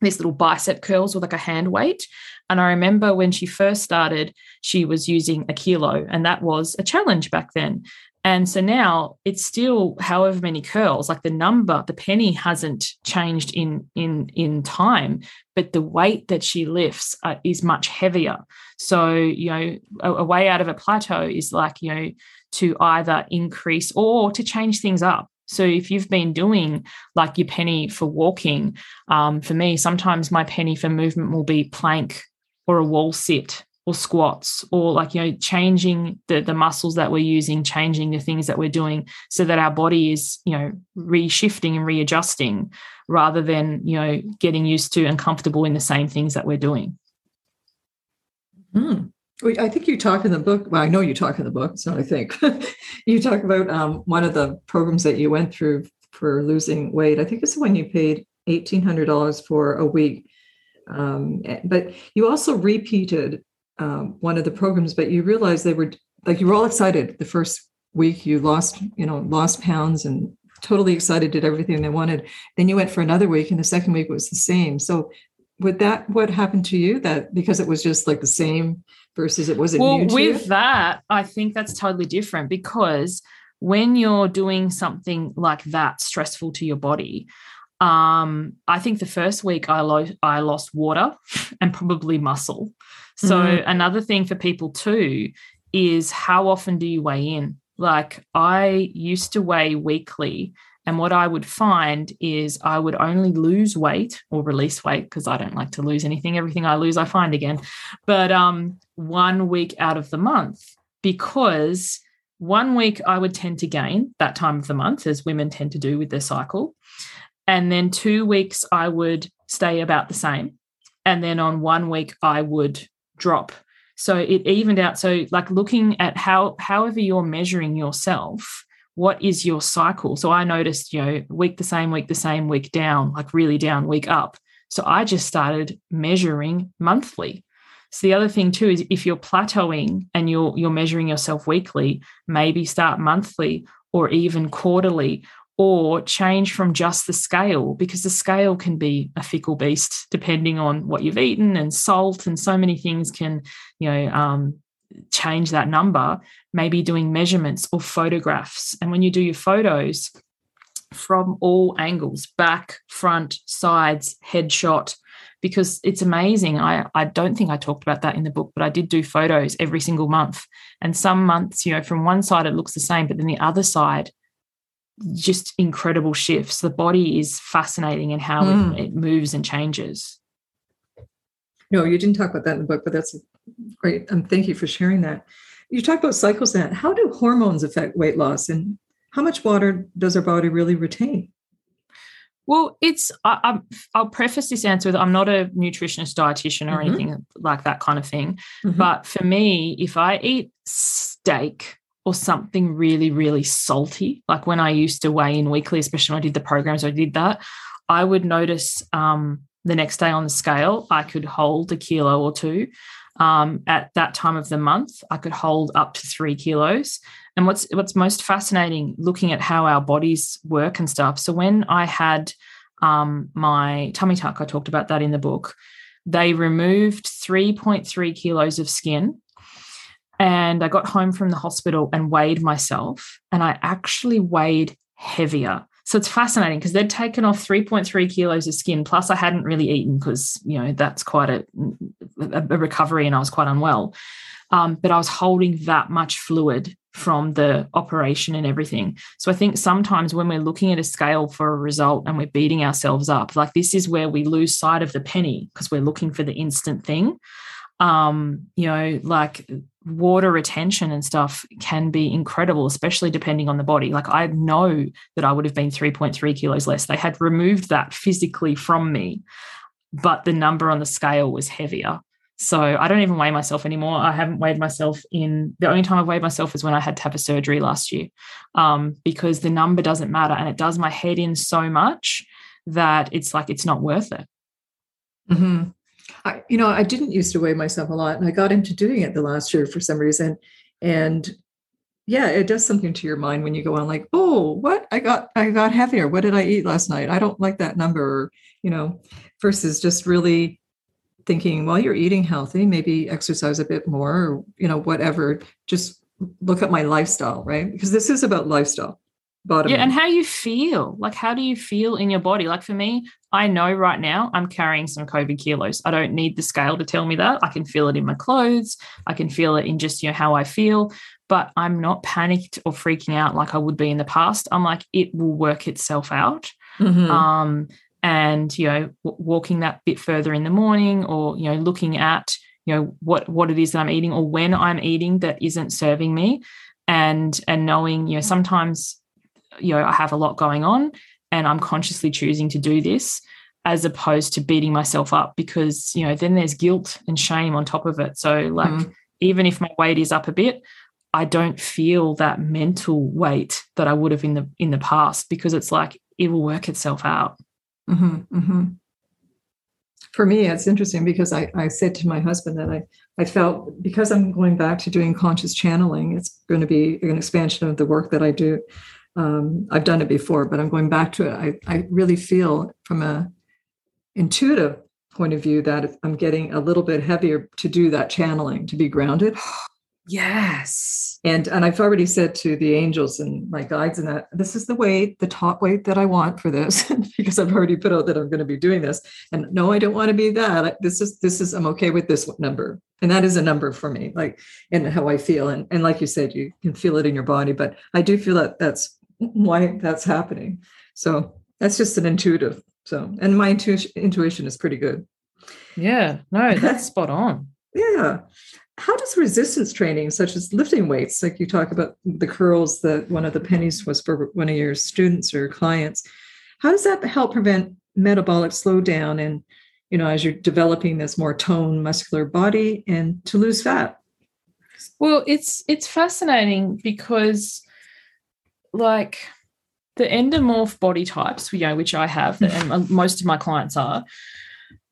this little bicep curls with like a hand weight and I remember when she first started, she was using a kilo, and that was a challenge back then. And so now it's still however many curls, like the number, the penny hasn't changed in in in time, but the weight that she lifts uh, is much heavier. So you know, a, a way out of a plateau is like you know to either increase or to change things up. So if you've been doing like your penny for walking, um, for me, sometimes my penny for movement will be plank or a wall sit or squats or like you know changing the the muscles that we're using changing the things that we're doing so that our body is you know reshifting and readjusting rather than you know getting used to and comfortable in the same things that we're doing hmm. I think you talk in the book. Well, I know you talk in the book, so I think you talk about um, one of the programs that you went through for losing weight. I think it's the one you paid eighteen hundred dollars for a week um, eh, but you also repeated um, one of the programs, but you realized they were like you were all excited the first week. You lost, you know, lost pounds and totally excited, did everything they wanted. Then you went for another week, and the second week was the same. So, would that what happened to you? That because it was just like the same versus it wasn't well with that i think that's totally different because when you're doing something like that stressful to your body um, I think the first week I, lo- I lost water and probably muscle. So mm-hmm. another thing for people too is how often do you weigh in? Like I used to weigh weekly. And what I would find is I would only lose weight or release weight because I don't like to lose anything. Everything I lose, I find again. But um, one week out of the month because one week I would tend to gain that time of the month, as women tend to do with their cycle. And then two weeks, I would stay about the same. And then on one week, I would drop. So it evened out. So, like looking at how, however you're measuring yourself, what is your cycle? So I noticed, you know, week the same, week the same, week down, like really down, week up. So I just started measuring monthly. So the other thing too is if you're plateauing and you're you're measuring yourself weekly, maybe start monthly or even quarterly or change from just the scale because the scale can be a fickle beast depending on what you've eaten and salt and so many things can you know um, change that number. Maybe doing measurements or photographs. And when you do your photos from all angles back front sides headshot because it's amazing. I, I don't think i talked about that in the book but i did do photos every single month. And some months you know from one side it looks the same but then the other side just incredible shifts. The body is fascinating in how mm. it, it, moves and changes. No, you didn't talk about that in the book, but that's great. Um, thank you for sharing that. You talk about cycles. That how do hormones affect weight loss, and how much water does our body really retain? Well, it's I, will preface this answer with I'm not a nutritionist, dietitian, or mm-hmm. anything like that kind of thing. Mm-hmm. But for me, if I eat steak or something really, really salty. Like when I used to weigh in weekly, especially when I did the programs, I did that. I would notice um, the next day on the scale, I could hold a kilo or two. um, at that time of the month, I could hold up to three kilos. And what's what's most fascinating, looking at how our bodies work and stuff. So when I had um, my tummy tuck, I talked about that in the book. They removed 3.3 kilos of skin. And I got home from the hospital and weighed myself, and I actually weighed heavier. So it's fascinating because they'd taken off 3.3 kilos of skin. Plus, I hadn't really eaten because, you know, that's quite a, a, recovery and I was quite unwell. Um, but I was holding that much fluid from the operation and everything. So I think sometimes when we're looking at a scale for a result and we're beating ourselves up, like this is where we lose sight of the penny because we're looking for the instant thing. Um, you know, like water retention and stuff can be incredible, especially depending on the body. Like I know that I would have been 3.3 kilos less. They had removed that physically from me, but the number on the scale was heavier. So I don't even weigh myself anymore. I haven't weighed myself in the only time I've weighed myself is when I had to have a surgery last year, um, because the number doesn't matter and it does my head in so much that it's like it's not worth it. Mm-hmm. I, you know, I didn't used to weigh myself a lot, and I got into doing it the last year for some reason. And yeah, it does something to your mind when you go on like, oh, what I got, I got heavier. What did I eat last night? I don't like that number, you know, versus just really thinking, well, you're eating healthy, maybe exercise a bit more, or, you know, whatever. Just look at my lifestyle, right? Because this is about lifestyle. Bottom. Yeah, and how you feel. Like, how do you feel in your body? Like for me, I know right now I'm carrying some COVID kilos. I don't need the scale to tell me that. I can feel it in my clothes. I can feel it in just you know how I feel. But I'm not panicked or freaking out like I would be in the past. I'm like, it will work itself out. Mm-hmm. Um, and you know w- walking that bit further in the morning or you know looking at you know what what it is that i'm eating or when i'm eating that isn't serving me and and knowing you know sometimes you know i have a lot going on and i'm consciously choosing to do this as opposed to beating myself up because you know then there's guilt and shame on top of it so like mm. even if my weight is up a bit i don't feel that mental weight that i would have in the in the past because it's like it will work itself out Mm-hmm, mm-hmm. For me, it's interesting because I, I said to my husband that I, I felt because I'm going back to doing conscious channeling, it's going to be an expansion of the work that I do. Um, I've done it before, but I'm going back to it. I, I really feel from a intuitive point of view that I'm getting a little bit heavier to do that channeling, to be grounded. Yes. And and I've already said to the angels and my guides and that this is the weight, the top weight that I want for this, because I've already put out that I'm going to be doing this. And no, I don't want to be that. This is this is I'm okay with this number. And that is a number for me, like and how I feel. And and like you said, you can feel it in your body, but I do feel that that's why that's happening. So that's just an intuitive. So and my intuition intuition is pretty good. Yeah, no, that's spot on. Yeah how does resistance training such as lifting weights like you talk about the curls that one of the pennies was for one of your students or clients how does that help prevent metabolic slowdown and you know as you're developing this more toned muscular body and to lose fat well it's it's fascinating because like the endomorph body types you know which i have and most of my clients are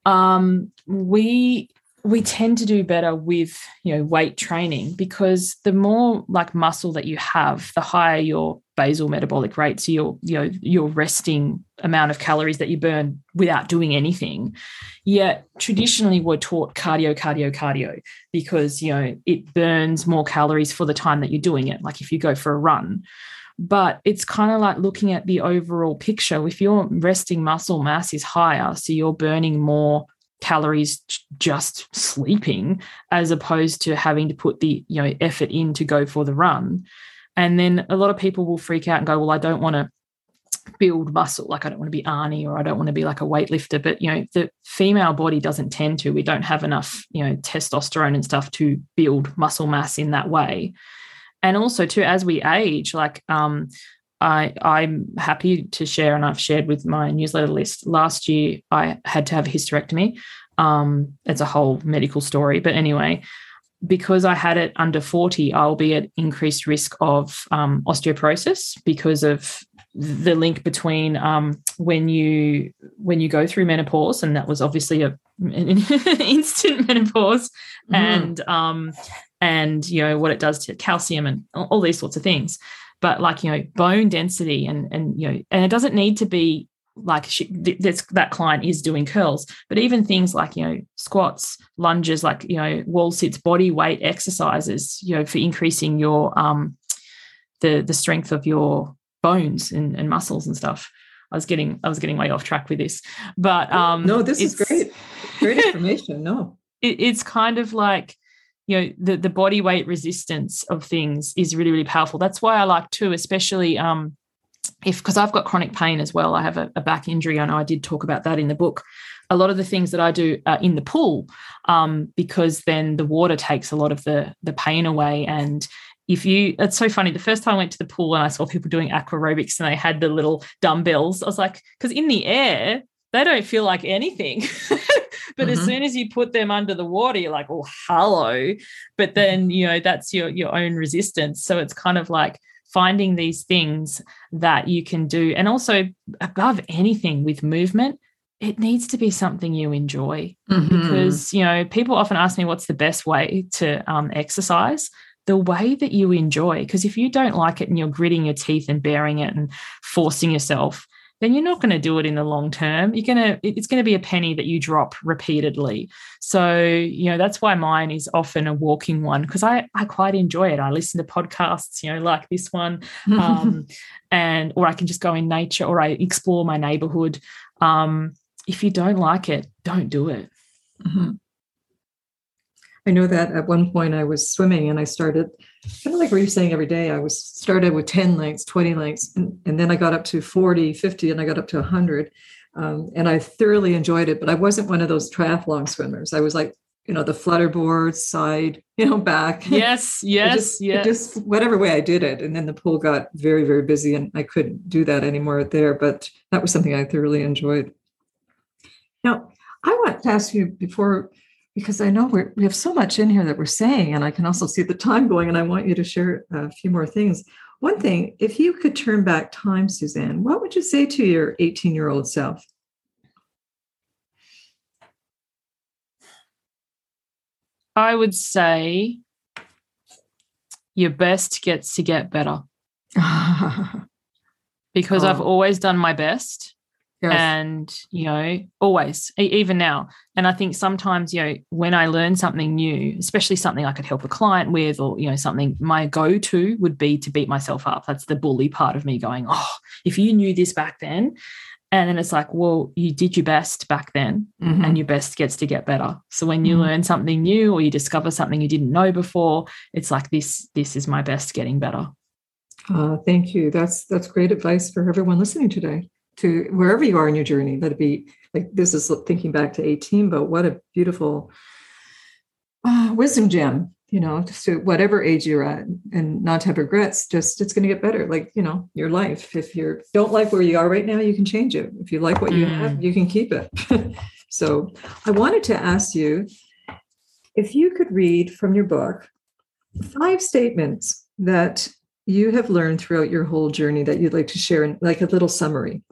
um we we tend to do better with you know weight training because the more like muscle that you have the higher your basal metabolic rate so your you know your resting amount of calories that you burn without doing anything. Yet traditionally we're taught cardio cardio cardio because you know it burns more calories for the time that you're doing it. Like if you go for a run but it's kind of like looking at the overall picture. If your resting muscle mass is higher so you're burning more calories just sleeping as opposed to having to put the you know effort in to go for the run. And then a lot of people will freak out and go well i don't want to build muscle. Like i don't want to be arnie or i don't want to be like a weightlifter. But you know the female body doesn't tend to. We don't have enough you know testosterone and stuff to build muscle mass in that way and also too as we age like um I, I'm happy to share, and I've shared with my newsletter list. Last year, I had to have a hysterectomy. Um, it's a whole medical story, but anyway, because I had it under 40, I'll be at increased risk of um, osteoporosis because of the link between um, when you when you go through menopause, and that was obviously a an instant menopause, mm-hmm. and um, and you know what it does to calcium and all these sorts of things. But like you know, bone density and and you know, and it doesn't need to be like she, this, that client is doing curls, but even things like you know squats, lunges, like you know wall sits, body weight exercises, you know for increasing your um the the strength of your bones and, and muscles and stuff. I was getting I was getting way off track with this, but um, no, this is great, great information. No, it, it's kind of like you know the the body weight resistance of things is really really powerful. That's why I like too, especially um, if because I've got chronic pain as well. I have a, a, back injury. I know I did talk about that in the book. A lot of the things that I do are in the pool um, because then the water takes a lot of the the pain away and if you it's so funny the first time i went to the pool and i saw people doing aquarobics and they had the little dumbbells i was like because in the air they don't feel like anything but mm-hmm. as soon as you put them under the water you're like oh hello but then you know that's your your own resistance so it's kind of like finding these things that you can do and also above anything with movement it needs to be something you enjoy mm-hmm. because you know people often ask me what's the best way to um, exercise the way that you enjoy. Because if you don't like it and you're gritting your teeth and bearing it and forcing yourself, then you're not going to do it in the long term. You're going to, it's going to be a penny that you drop repeatedly. So, you know, that's why mine is often a walking one because I, I quite enjoy it. I listen to podcasts, you know, like this one, um, and, or I can just go in nature or I explore my neighborhood. Um, if you don't like it, don't do it. Mm-hmm. I know that at one point I was swimming and I started kind of like what you're saying every day. I was started with 10 lengths, 20 lengths, and, and then I got up to 40, 50, and I got up to 100. Um, and I thoroughly enjoyed it, but I wasn't one of those triathlon swimmers. I was like, you know, the flutter board, side, you know, back. Yes, yes, just, yes. Just whatever way I did it. And then the pool got very, very busy and I couldn't do that anymore there. But that was something I thoroughly enjoyed. Now, I want to ask you before because I know we're, we have so much in here that we're saying, and I can also see the time going, and I want you to share a few more things. One thing, if you could turn back time, Suzanne, what would you say to your 18 year old self? I would say your best gets to get better. because oh. I've always done my best Yes. And, you know, always, even now. And I think sometimes, you know, when I learn something new, especially something I could help a client with, or, you know, something my go to would be to beat myself up. That's the bully part of me going, oh, if you knew this back then. And then it's like, well, you did your best back then, mm-hmm. and your best gets to get better. So when you mm-hmm. learn something new or you discover something you didn't know before, it's like this, this is my best getting better. Uh, thank you. That's that's great advice for everyone listening today to wherever you are in your journey. Let it be like this is thinking back to 18, but what a beautiful uh, wisdom gem, you know, just to whatever age you're at and not to have regrets, just it's going to get better. Like, you know, your life. If you don't like where you are right now, you can change it. If you like what you mm. have, you can keep it. so I wanted to ask you if you could read from your book five statements that you have learned throughout your whole journey that you'd like to share in like a little summary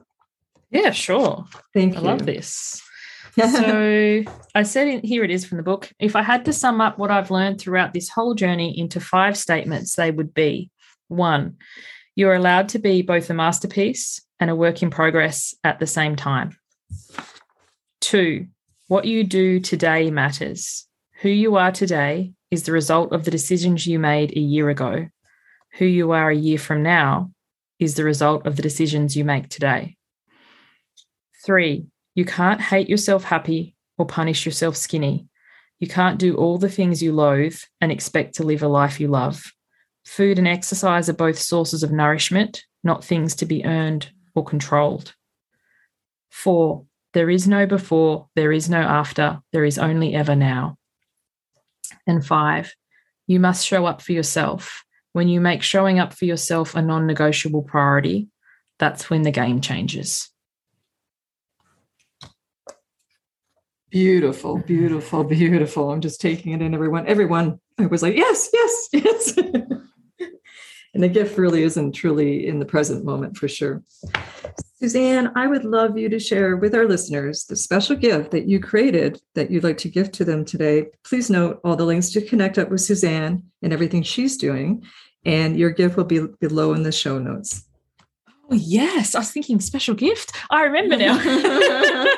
yeah, sure. Thank I you. I love this. so I said in, here it is from the book. If I had to sum up what I've learned throughout this whole journey into five statements, they would be one, you're allowed to be both a masterpiece and a work in progress at the same time. Two, what you do today matters. Who you are today is the result of the decisions you made a year ago. Who you are a year from now is the result of the decisions you make today. Three, you can't hate yourself happy or punish yourself skinny. You can't do all the things you loathe and expect to live a life you love. Food and exercise are both sources of nourishment, not things to be earned or controlled. Four, there is no before, there is no after, there is only ever now. And five, you must show up for yourself. When you make showing up for yourself a non negotiable priority, that's when the game changes. Beautiful, beautiful, beautiful. I'm just taking it in, everyone. Everyone, I was like, yes, yes, yes. and the gift really isn't truly in the present moment for sure. Suzanne, I would love you to share with our listeners the special gift that you created that you'd like to gift to them today. Please note all the links to connect up with Suzanne and everything she's doing, and your gift will be below in the show notes. Oh, yes. I was thinking special gift. I remember now.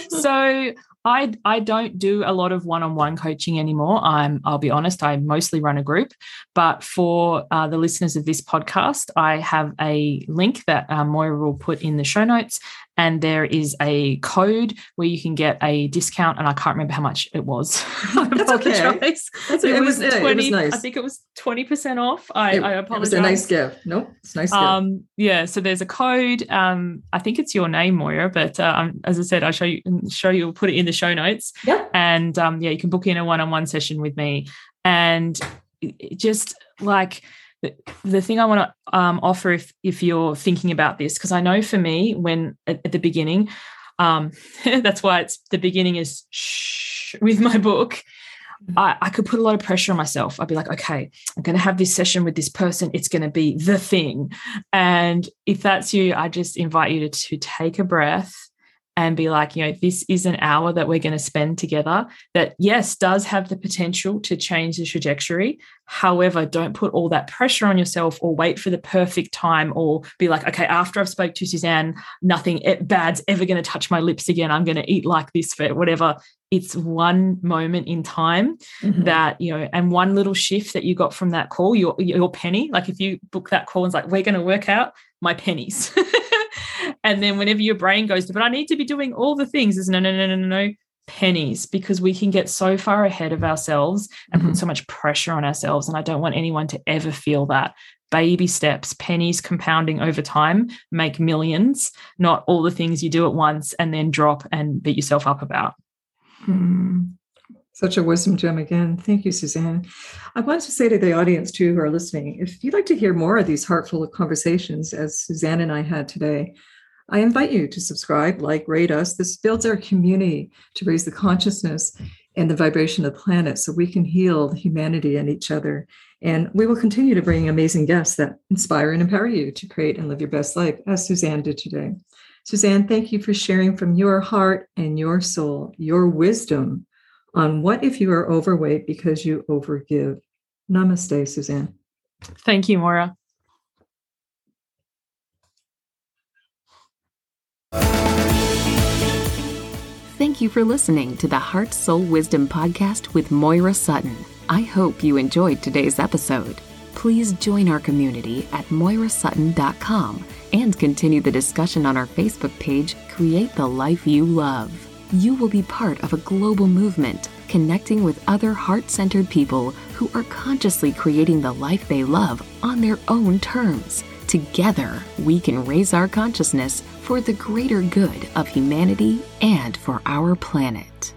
so I I don't do a lot of one-on-one coaching anymore. I'm I'll be honest, I mostly run a group. But for uh, the listeners of this podcast, I have a link that uh, Moira will put in the show notes, and there is a code where you can get a discount. And I can't remember how much it was. That's okay. That's, it, it, was, was 20, it was nice. I think it was twenty percent off. I, it, I apologize. It was a nice gift. Nope, it's nice. Um, gift. yeah. So there's a code. Um, I think it's your name, Moira, but uh, um, as I said, I'll show you. Show you. We'll put it in the show notes. Yeah. And um, yeah, you can book in a one-on-one session with me, and just like the thing I want to um, offer if if you're thinking about this, because I know for me, when at, at the beginning, um, that's why it's the beginning is shh with my book. I, I, could put a lot of pressure on myself. I'd be like, okay, I'm going to have this session with this person. It's going to be the thing. And if that's you, I just invite you to, to take a breath and be like, you know, this is an hour that we're going to spend together that, yes, does have the potential to change the trajectory. However, don't put all that pressure on yourself or wait for the perfect time or be like, okay, after I've spoke to Suzanne, nothing bad's ever going to touch my lips again. I'm going to eat like this for whatever. It's one moment in time mm-hmm. that, you know, and one little shift that you got from that call, your, your penny, like if you book that call and it's like, we're going to work out my pennies. and then whenever your brain goes to, but I need to be doing all the things, is no, no, no, no, no, no, pennies, because we can get so far ahead of ourselves and mm-hmm. put so much pressure on ourselves. And I don't want anyone to ever feel that. Baby steps, pennies compounding over time make millions, not all the things you do at once and then drop and beat yourself up about. Mm. Such a wisdom gem again. Thank you, Suzanne. I want to say to the audience, too, who are listening, if you'd like to hear more of these heartful conversations as Suzanne and I had today, I invite you to subscribe, like, rate us. This builds our community to raise the consciousness and the vibration of the planet so we can heal humanity and each other. And we will continue to bring amazing guests that inspire and empower you to create and live your best life, as Suzanne did today. Suzanne, thank you for sharing from your heart and your soul, your wisdom on what if you are overweight because you overgive. Namaste, Suzanne. Thank you, Moira. Thank you for listening to the Heart Soul Wisdom Podcast with Moira Sutton. I hope you enjoyed today's episode. Please join our community at moirasutton.com and continue the discussion on our Facebook page, Create the Life You Love you will be part of a global movement connecting with other heart centered people who are consciously creating the life they love on their own terms. Together, we can raise our consciousness for the greater good of humanity and for our planet.